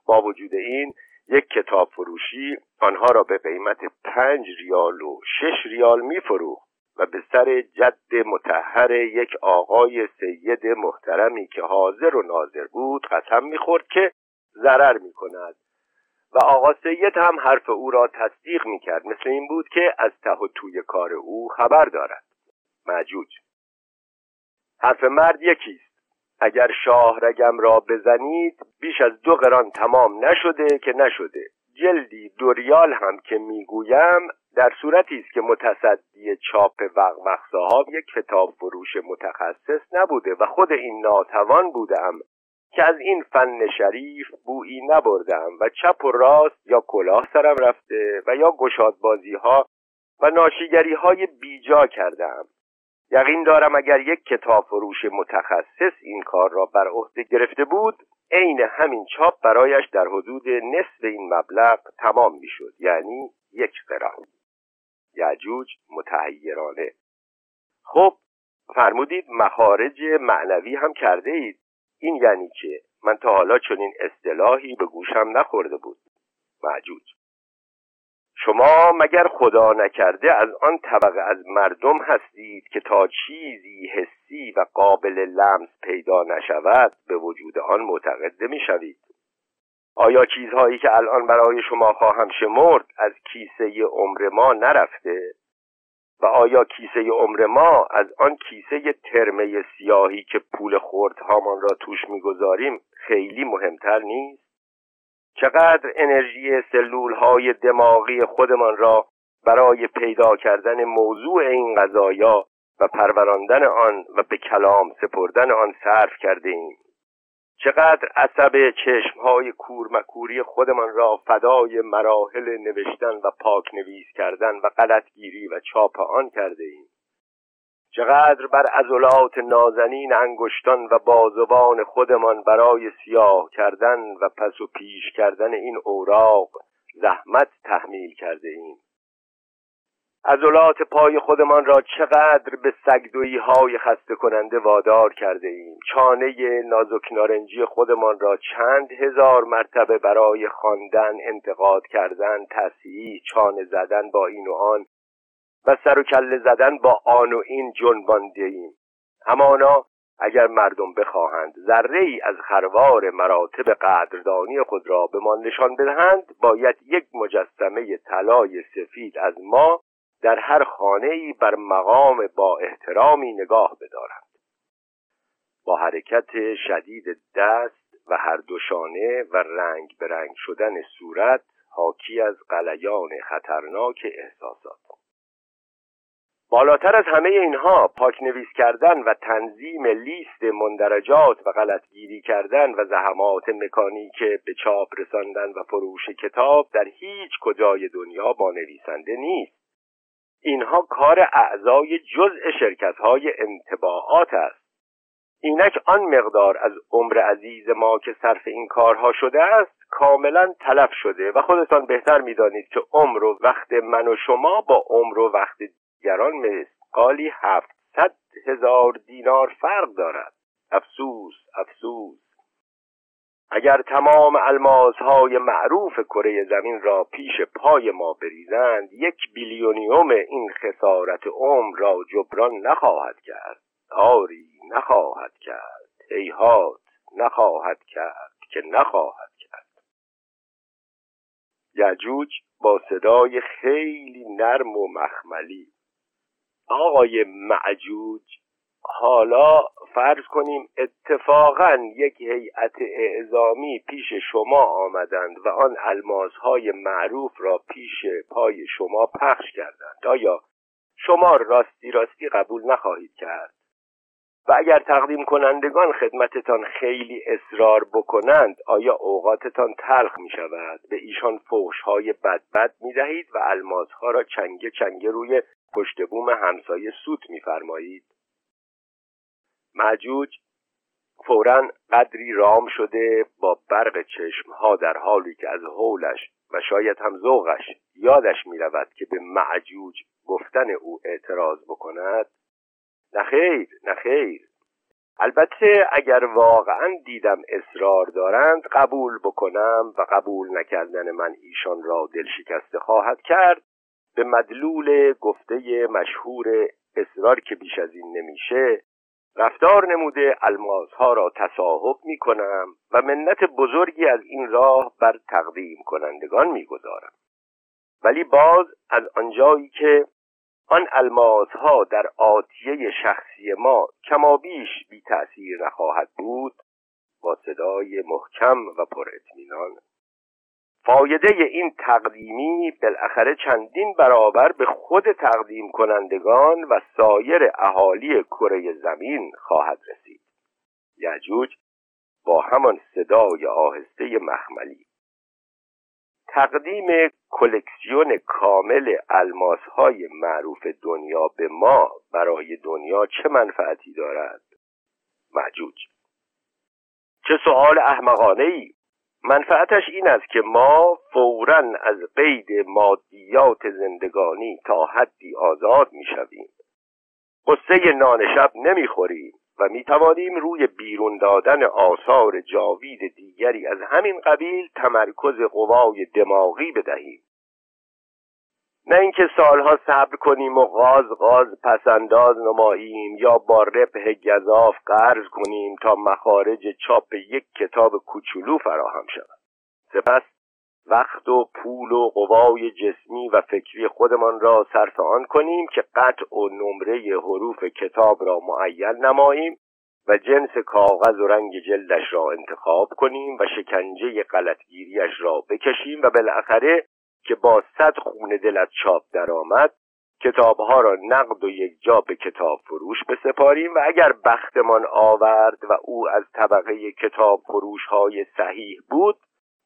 با وجود این یک کتاب فروشی آنها را به قیمت پنج ریال و شش ریال می فروخت و به سر جد متحر یک آقای سید محترمی که حاضر و ناظر بود قسم می‌خورد که ضرر می‌کند. و آقا سید هم حرف او را تصدیق می‌کرد. مثل این بود که از ته و توی کار او خبر دارد. مجوج حرف مرد یکیست. اگر شاه رگم را بزنید بیش از دو قران تمام نشده که نشده. جلدی دوریال هم که می‌گویم در صورتی است که متصدی چاپ صاحب یک کتاب فروش متخصص نبوده و خود این ناتوان بودم که از این فن شریف بویی نبردم و چپ و راست یا کلاه سرم رفته و یا گشادبازی ها و ناشیگری های بیجا کردم یقین دارم اگر یک کتاب فروش متخصص این کار را بر عهده گرفته بود عین همین چاپ برایش در حدود نصف این مبلغ تمام می‌شد یعنی یک قران. یعجوج متحیرانه. خب فرمودید مخارج معنوی هم کرده اید این یعنی چه؟ من تا حالا چنین اصطلاحی به گوشم نخورده بود. معجوج. شما مگر خدا نکرده از آن طبقه از مردم هستید که تا چیزی حسی و قابل لمس پیدا نشود به وجود آن معتقد نمی‌شوید؟ آیا چیزهایی که الان برای شما خواهم شمرد از کیسه عمر ما نرفته؟ و آیا کیسه عمر ما از آن کیسه ترمه سیاهی که پول خردهامان را توش می‌گذاریم خیلی مهمتر نیست؟ چقدر انرژی سلول های دماغی خودمان را برای پیدا کردن موضوع این قضایا و پروراندن آن و به کلام سپردن آن صرف کرده ایم چقدر عصب چشمهای کورمکوری خودمان را فدای مراحل نوشتن و پاک نویس کردن و غلطگیری و چاپ آن کرده ایم. چقدر بر عضلات نازنین انگشتان و بازوان خودمان برای سیاه کردن و پس و پیش کردن این اوراق زحمت تحمیل کرده ایم. عضلات پای خودمان را چقدر به سگدویی های خسته کننده وادار کرده ایم چانه نازک نارنجی خودمان را چند هزار مرتبه برای خواندن انتقاد کردن تصحیح چانه زدن با این و آن و سر و کله زدن با آن و این جنبانده ایم همانا اگر مردم بخواهند ذره ای از خروار مراتب قدردانی خود را به ما نشان بدهند باید یک مجسمه طلای سفید از ما در هر خانه ای بر مقام با احترامی نگاه بدارند. با حرکت شدید دست و هر دو شانه و رنگ به رنگ شدن صورت حاکی از قلیان خطرناک احساسات. بالاتر از همه اینها پاک نویس کردن و تنظیم لیست مندرجات و غلطگیری کردن و زحمات مکانیک به چاپ رساندن و فروش کتاب در هیچ کجای دنیا با نویسنده نیست. اینها کار اعضای جزء شرکت های انتباعات است. اینک آن مقدار از عمر عزیز ما که صرف این کارها شده است کاملا تلف شده و خودتان بهتر می‌دانید که عمر و وقت من و شما با عمر و وقت دیگران مثقالی هفتصد هزار دینار فرق دارد. افسوس افسوس. اگر تمام های معروف کره زمین را پیش پای ما بریزند یک بیلیونیوم این خسارت عمر را جبران نخواهد کرد. آری نخواهد کرد. هیهات نخواهد کرد که نخواهد کرد. یجوج با صدای خیلی نرم و مخملی. آقای معجوج حالا فرض کنیم اتفاقا یک هیئت اعزامی پیش شما آمدند و آن الماس های معروف را پیش پای شما پخش کردند. آیا شما راستی راستی قبول نخواهید کرد؟ و اگر تقدیم کنندگان خدمتتان خیلی اصرار بکنند آیا اوقاتتان تلخ می شود؟ به ایشان فوش های بد بد می دهید و الماس ها را چنگه چنگه روی پشت بوم همسایه سوت میفرمایید معجوج فورا قدری رام شده با برق چشمها در حالی که از حولش و شاید هم ذوقش یادش می رود که به معجوج گفتن او اعتراض بکند نخیر نخیر البته اگر واقعا دیدم اصرار دارند قبول بکنم و قبول نکردن من ایشان را دل شکسته خواهد کرد. به مدلول گفته مشهور اصرار که بیش از این نمیشه رفتار نموده ها را تصاحب می کنم و منت بزرگی از این راه بر تقدیم کنندگان می گذارم. ولی باز از آنجایی که آن ها در آتیه شخصی ما کمابیش بی تأثیر نخواهد بود با صدای محکم و پر اطمینان فایده این تقدیمی بالاخره چندین برابر به خود تقدیم کنندگان و سایر اهالی کره زمین خواهد رسید. یجوج با همان صدای آهسته مخملی. تقدیم کلکسیون کامل الماس های معروف دنیا به ما برای دنیا چه منفعتی دارد؟ مجوج چه سؤال احمقانه ای منفعتش این است که ما فورا از قید مادیات زندگانی تا حدی آزاد می‌شویم. قصه نان شب نمی‌خوریم و می توانیم روی بیرون دادن آثار جاوید دیگری از همین قبیل تمرکز قوای دماغی بدهیم. نه اینکه سالها صبر کنیم و غاز غاز پسنداز نماییم یا با ربح گذاف قرض کنیم تا مخارج چاپ یک کتاب کوچولو فراهم شود. سپس وقت و پول و قوای جسمی و فکری خودمان را صرف آن کنیم که قطع و نمره حروف کتاب را معین نماییم و جنس کاغذ و رنگ جلدش را انتخاب کنیم و شکنجه غلطگیریش را بکشیم و بالاخره که با صد خون دل از چاپ درآمد کتابها را نقد و یک جا به کتاب فروش بسپاریم و اگر بختمان آورد و او از طبقه کتاب فروش های صحیح بود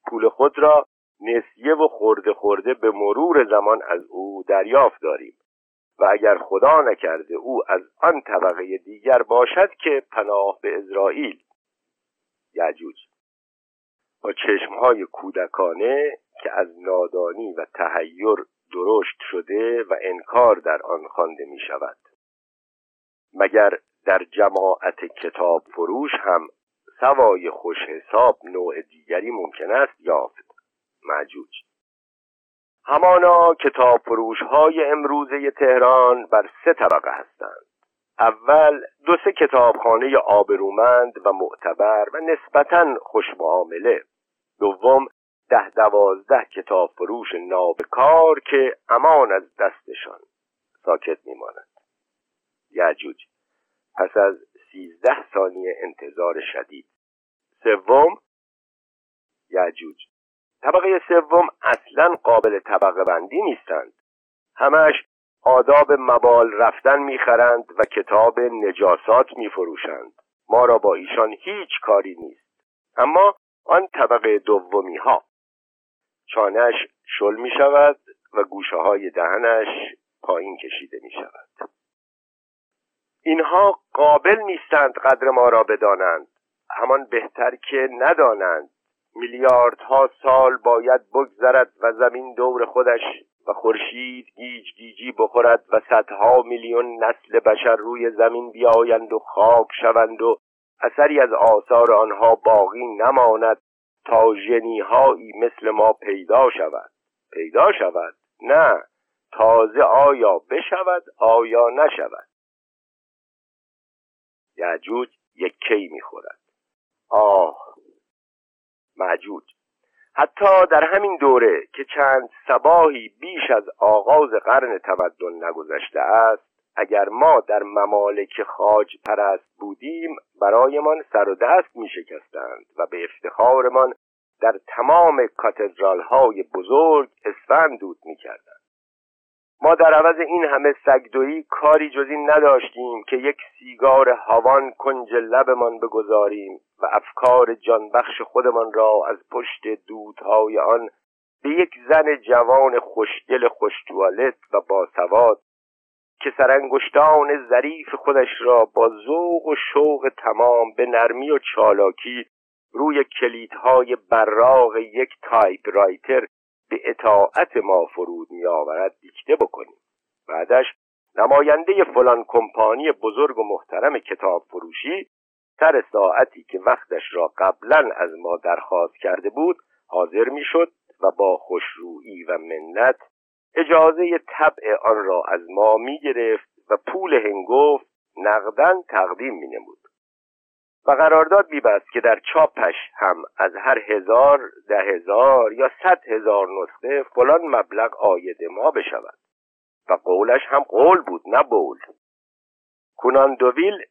پول خود را نسیه و خورده خورده به مرور زمان از او دریافت داریم. و اگر خدا نکرده او از آن طبقه دیگر باشد که پناه به اسرائیل. یعجوج با چشمهای کودکانه که از نادانی و تهیر درشت شده و انکار در آن خوانده می شود مگر در جماعت کتاب فروش هم سوای خوش حساب نوع دیگری ممکن است یافت؟ معجوج. همانا کتاب فروش های امروزه تهران بر سه طبقه هستند. اول دو سه کتابخانه آبرومند و معتبر و نسبتا خوشمعامله دوم ده دوازده کتاب فروش نابکار که امان از دستشان ساکت میمانند یعجوج پس از سیزده ثانیه انتظار شدید. سوم یعجوج طبقه سوم اصلا قابل طبقه بندی نیستند. همش آداب مبال رفتن می‌خرند و کتاب نجاسات میفروشند. ما را با ایشان هیچ کاری نیست. اما آن طبقه دومی ها چانش شل می شود و گوشه های دهنش پایین کشیده می شود اینها قابل نیستند قدر ما را بدانند. همان بهتر که ندانند. میلیاردها سال باید بگذرد و زمین دور خودش و خورشید گیج گیجی بخورد و صدها میلیون نسل بشر روی زمین بیایند و خاک شوند و اثری از آثار آنها باقی نماند تا ژنیهایی مثل ما پیدا شود. پیدا شود؟ نه. تازه آیا بشود؟ آیا نشود؟ یعجوج یک کی می‌خورد. آه. معجوج حتی در همین دوره که چند سباهی بیش از آغاز قرن تمدن نگذشته است اگر ما در ممالک خاج پرست بودیم برایمان سر و دست می شکستند و به افتخارمان در تمام کاتدرال های بزرگ اسفند دود می کردند. ما در عوض این همه سگدویی کاری جز این نداشتیم که یک سیگار هوان کنج لبمان بگذاریم و افکار جانبخش خودمان را از پشت دودهای آن به یک زن جوان خوشگل خوشتوالت و باسواد که سرانگشتان ظریف خودش را با ذوق و شوق تمام به نرمی و چالاکی روی کلیدهای براق یک typewriter به اطاعت ما فرود می آورد دیکته بکنیم. بعدش نماینده فلان کمپانی بزرگ و محترم کتاب فروشی سر ساعتی که وقتش را قبلا از ما درخواست کرده بود حاضر می‌شد و با خوشرویی و منت اجازه طبع آن را از ما می گرفت و پول هنگفت نقدن تقدیم می نمود و قرارداد میبست که در چاپش هم از هر هزار ده هزار یا صد هزار نسخه فلان مبلغ آید ما بشود. و قولش هم قول بود نه بول. کونان دویل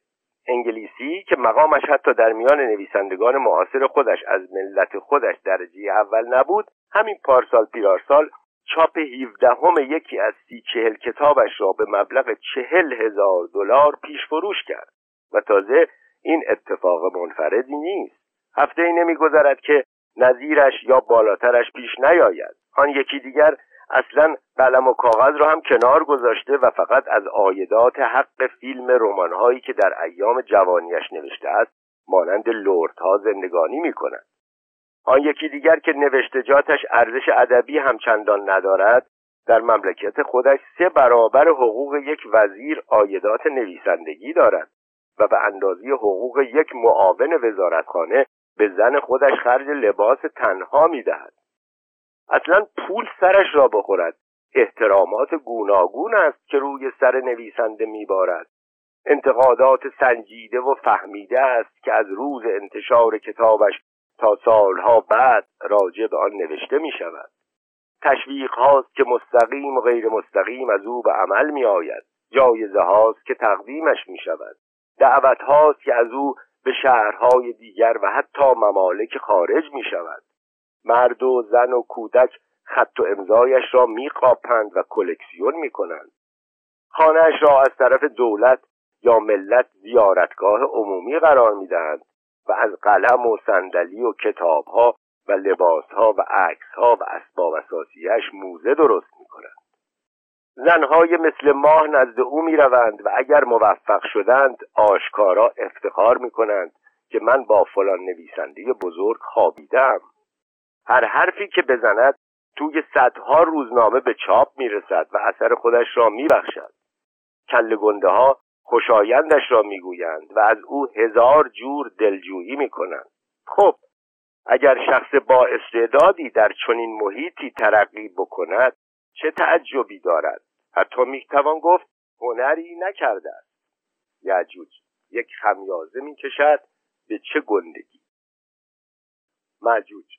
انگلیسی که مقامش حتی در میان نویسندگان معاصر خودش از ملت خودش درجه اول نبود همین پارسال پیرارسال چاپ هیودهم یکی از سی چهل کتابش را به مبلغ چهل هزار دلار پیش فروش کرد و تازه این اتفاق منفردی نیست. هفته ای نمیگذرد که نظیرش یا بالاترش پیش نیاید. آن یکی دیگر اصلا قلم و کاغذ را هم کنار گذاشته و فقط از آیدات حق فیلم رمانهایی که در ایام جوانیش نوشته است مانند لردها زندگانی می کند آن یکی دیگر که نوشتجاتش ارزش ادبی همچندان ندارد در مملکت خودش سه برابر حقوق یک وزیر آیدات نویسندگی دارد و به اندازی حقوق یک معاون وزارتخانه به زن خودش خرج لباس تنها می‌دهد. اصلا پول سرش را بخورد. احترامات گوناگون است که روی سر نویسنده میبارد. انتقادات سنجیده و فهمیده است که از روز انتشار کتابش تا سالها بعد راجع به آن نوشته می شود تشویق هاست که مستقیم و غیر مستقیم از او به عمل می آید جایزه هاست که تقدیمش می شود دعوت هاست که از او به شهرهای دیگر و حتی ممالک خارج می شود مرد و زن و کودک خط و امضایش را میقاپند و کلکسیون می کنند خانهاش را از طرف دولت یا ملت زیارتگاه عمومی قرار می دهند و از قلم و صندلی و کتابها و لباسها و عکسها و اسباب اساسیش موزه درست می کنند زنهای مثل ماه نزد او می روند و اگر موفق شدند آشکارا افتخار می کنند که من با فلان نویسنده بزرگ خوابیدم. هر حرفی که بزند توی صدها روزنامه به چاپ می‌رسد و اثر خودش را میبخشد. کل گنده ها خوشایندش را می‌گویند و از او هزار جور دلجویی می‌کنند. خب اگر شخص با استعدادی در چنین محیطی ترقی بکند چه تعجبی دارد؟ حتی می‌توان گفت هنری نکرده است. یعجوج یک خمیازه می‌کشد به چه گندگی؟ مجوج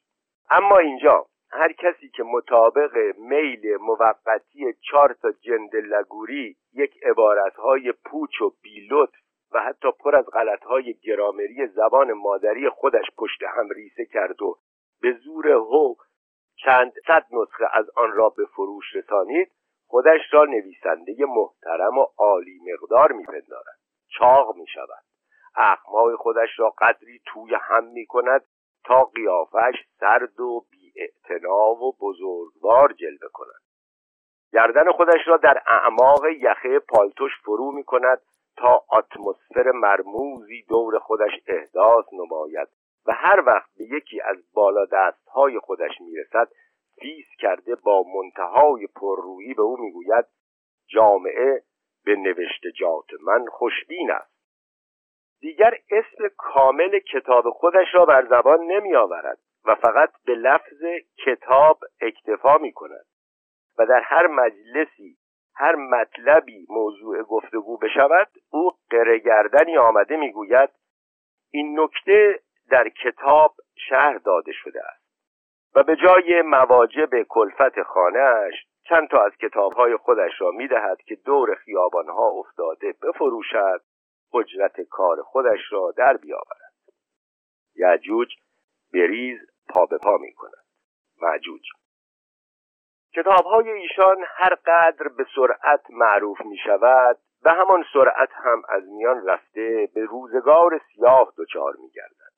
اما اینجا هر کسی که مطابق میل موقتی چهار تا جند لگوری یک عبارتهای پوچ و بیلطف و حتی پر از غلطهای گرامری زبان مادری خودش پشت هم ریسه کرد و به زور هو چند صد نسخه از آن را به فروش رسانید خودش را نویسنده محترم و عالی مقدار میپندارد. چاق می شود اخمای خودش را قدری توی هم می کند تا قیافش سرد و بیاعتنا و بزرگوار جلوه کند. گردن خودش را در اعماق یخه پالتوش فرو می کند تا اتمسفر مرموزی دور خودش احداث نماید و هر وقت به یکی از بالا دستهای خودش می‌رسد فیس کرده با منتهای پررویی به او می‌گوید جامعه به نوشته جات من خوشبین است. دیگر اسم کامل کتاب خودش را بر زبان نمی آورد و فقط به لفظ کتاب اکتفا می کند و در هر مجلسی هر مطلبی موضوع گفتگو بشود او قرهگردنی آمده می‌گوید این نکته در کتاب شهر داده شده است و به جای مواجب کلفت خانهاش چند تا از کتابهای خودش را می‌دهد که دور خیابانها افتاده بفروشد اجرت کار خودش را در بیاورد. یعجوج بریز پا به پا می کند معجوج. کتاب های ایشان هر قدر به سرعت معروف می شود به همان سرعت هم از میان رفته به روزگار سیاه دچار می گردد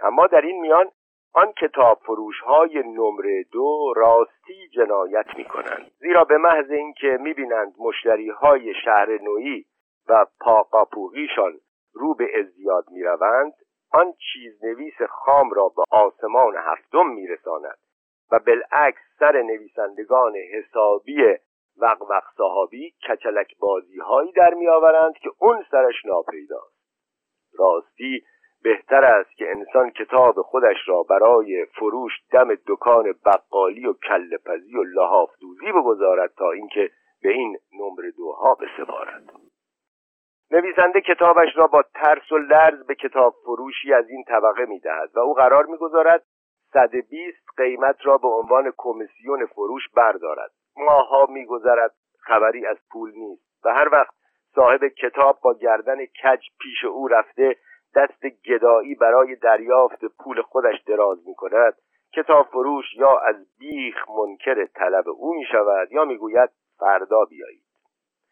اما در این میان آن کتاب فروش های نمره دو راستی جنایت می کنند زیرا به محض اینکه می بینند مشتری های شهر نوعی و پاقاپوغیشان رو به ازدیاد می روند آن چیز نویس خام را به آسمان هفتم می رساند و بالعکس سر نویسندگان حسابی وقوق صحابی کچلک بازی هایی در می آورند که اون سرش ناپیداست. راستی بهتر است که انسان کتاب خودش را برای فروش دم دکان بقالی و کلپزی و لحاف دوزی بگذارد تا اینکه به این نمره دوها بسپارد. نویسنده کتابش را با ترس و لرز به کتاب فروشی از این طبقه می دهد و او قرار می گذارد صد بیست قیمت را به عنوان کمیسیون فروش بردارد. ماها میگذرد خبری از پول نیست و هر وقت صاحب کتاب با گردن کج پیش او رفته دست گدایی برای دریافت پول خودش دراز می کند کتاب فروش یا از بیخ منکر طلب او می شود یا می گوید فردا بیایید.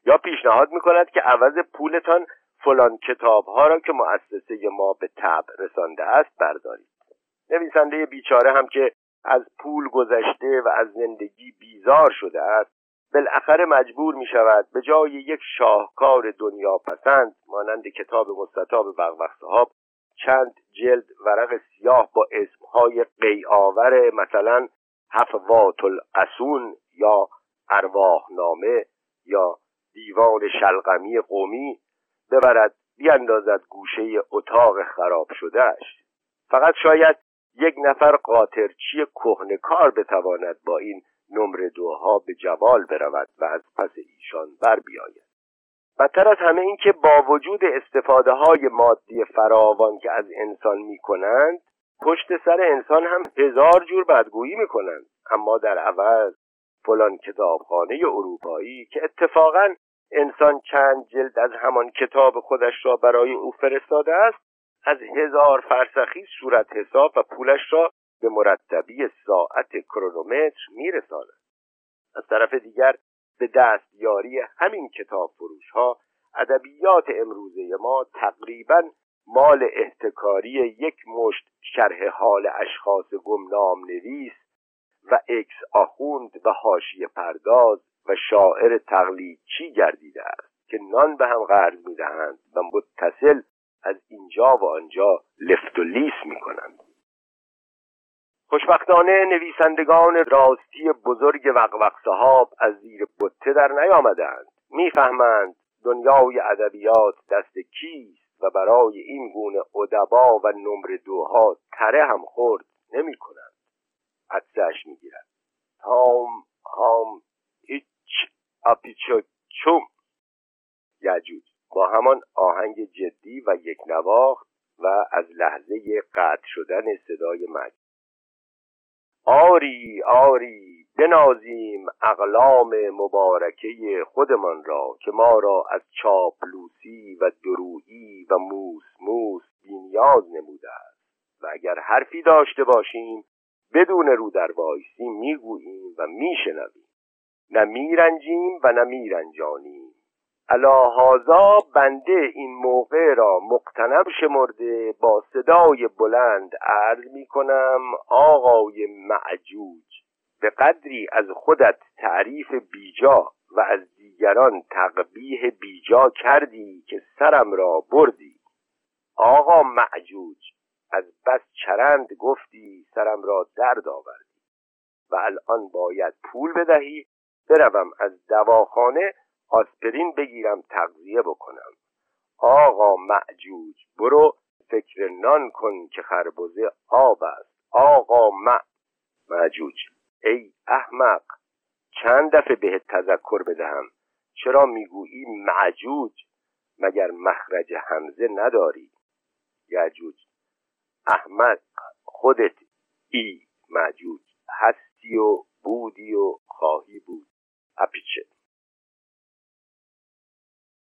یا پیشنهاد می کند که عوض پولتان فلان کتاب ها را که مؤسسه ما به تب رسانده است بردارید. نویسنده بیچاره هم که از پول گذشته و از زندگی بیزار شده است بالاخره مجبور می شود به جای یک شاهکار دنیا پسند مانند کتاب مستطاب بغوق صحاب چند جلد ورق سیاه با اسمهای قیآور مثلا هفوات القسون یا ارواحنامه یا دیوان شلقمی قومی ببرد بیاندازد گوشه اتاق خراب شدهش فقط شاید یک نفر قاطرچی کهنکار بتواند با این نمره دوها به جوال برود و از پس ایشان بر بیاید. بدتر از همه این که با وجود استفاده های مادی فراوان که از انسان می کنند پشت سر انسان هم هزار جور بدگویی می کنند اما در عوض فلان کتابخانه اروپایی که اتفاقا انسان چند جلد از همان کتاب خودش را برای او فرستاده است از هزار فرسخی صورت حساب و پولش را به مرتبی ساعت کرونومتر میرساند. از طرف دیگر به دستیاری همین کتاب فروش ها ادبیات امروزه ما تقریبا مال احتکاری یک مشت شرح حال اشخاص گمنام نویس و اکس آخوند و حاشیه پرداز و شاعر تقلیدچی گردیده است که نان به هم قرض می‌دهند و متصل از اینجا و آنجا لفت و لیس می‌کنند. خوشبختانه نویسندگان راستی بزرگ وقوق صحاب از زیر بته در نیامدند می‌فهمند دنیای ادبیات دست کیست و برای این گونه ادبا و نمره دوها تره هم خورد نمی حدسش می‌گیرد تام هام هیچ اپیچو چوم. یجوج با همان آهنگ جدی و یک نواخت و از لحظه قطع شدن صدای مجد آری آری بنازیم اقلام مبارکه خودمان را که ما را از چاپلوسی و درویی و موس موس بینیاز نموده است. و اگر حرفی داشته باشیم بدون رو در وایسی می‌گوییم و میشنویم. نه میرنجیم و نه میرنجانیم. الهازا بنده این موقع را مقتنب شمرده با صدای بلند عرض می کنم آقای معجوج به قدری از خودت تعریف بیجا و از دیگران تقبیه بیجا کردی که سرم را بردی. آقا معجوج از بس چرند گفتی سرم را درد آوردی و الان باید پول بدهی بروم از دواخانه آسپرین بگیرم تغذیه بکنم. آقا معجوج برو فکر نان کن که خربزه آب است. آقا مع معجوج ای احمق چند دفعه بهت تذکر بدهم؟ چرا می‌گویی معجوج؟ مگر مخرج همزه نداری؟ یعجوج احمق خودت ای معجوج هستی و بودی و خواهی بود. اپیچه.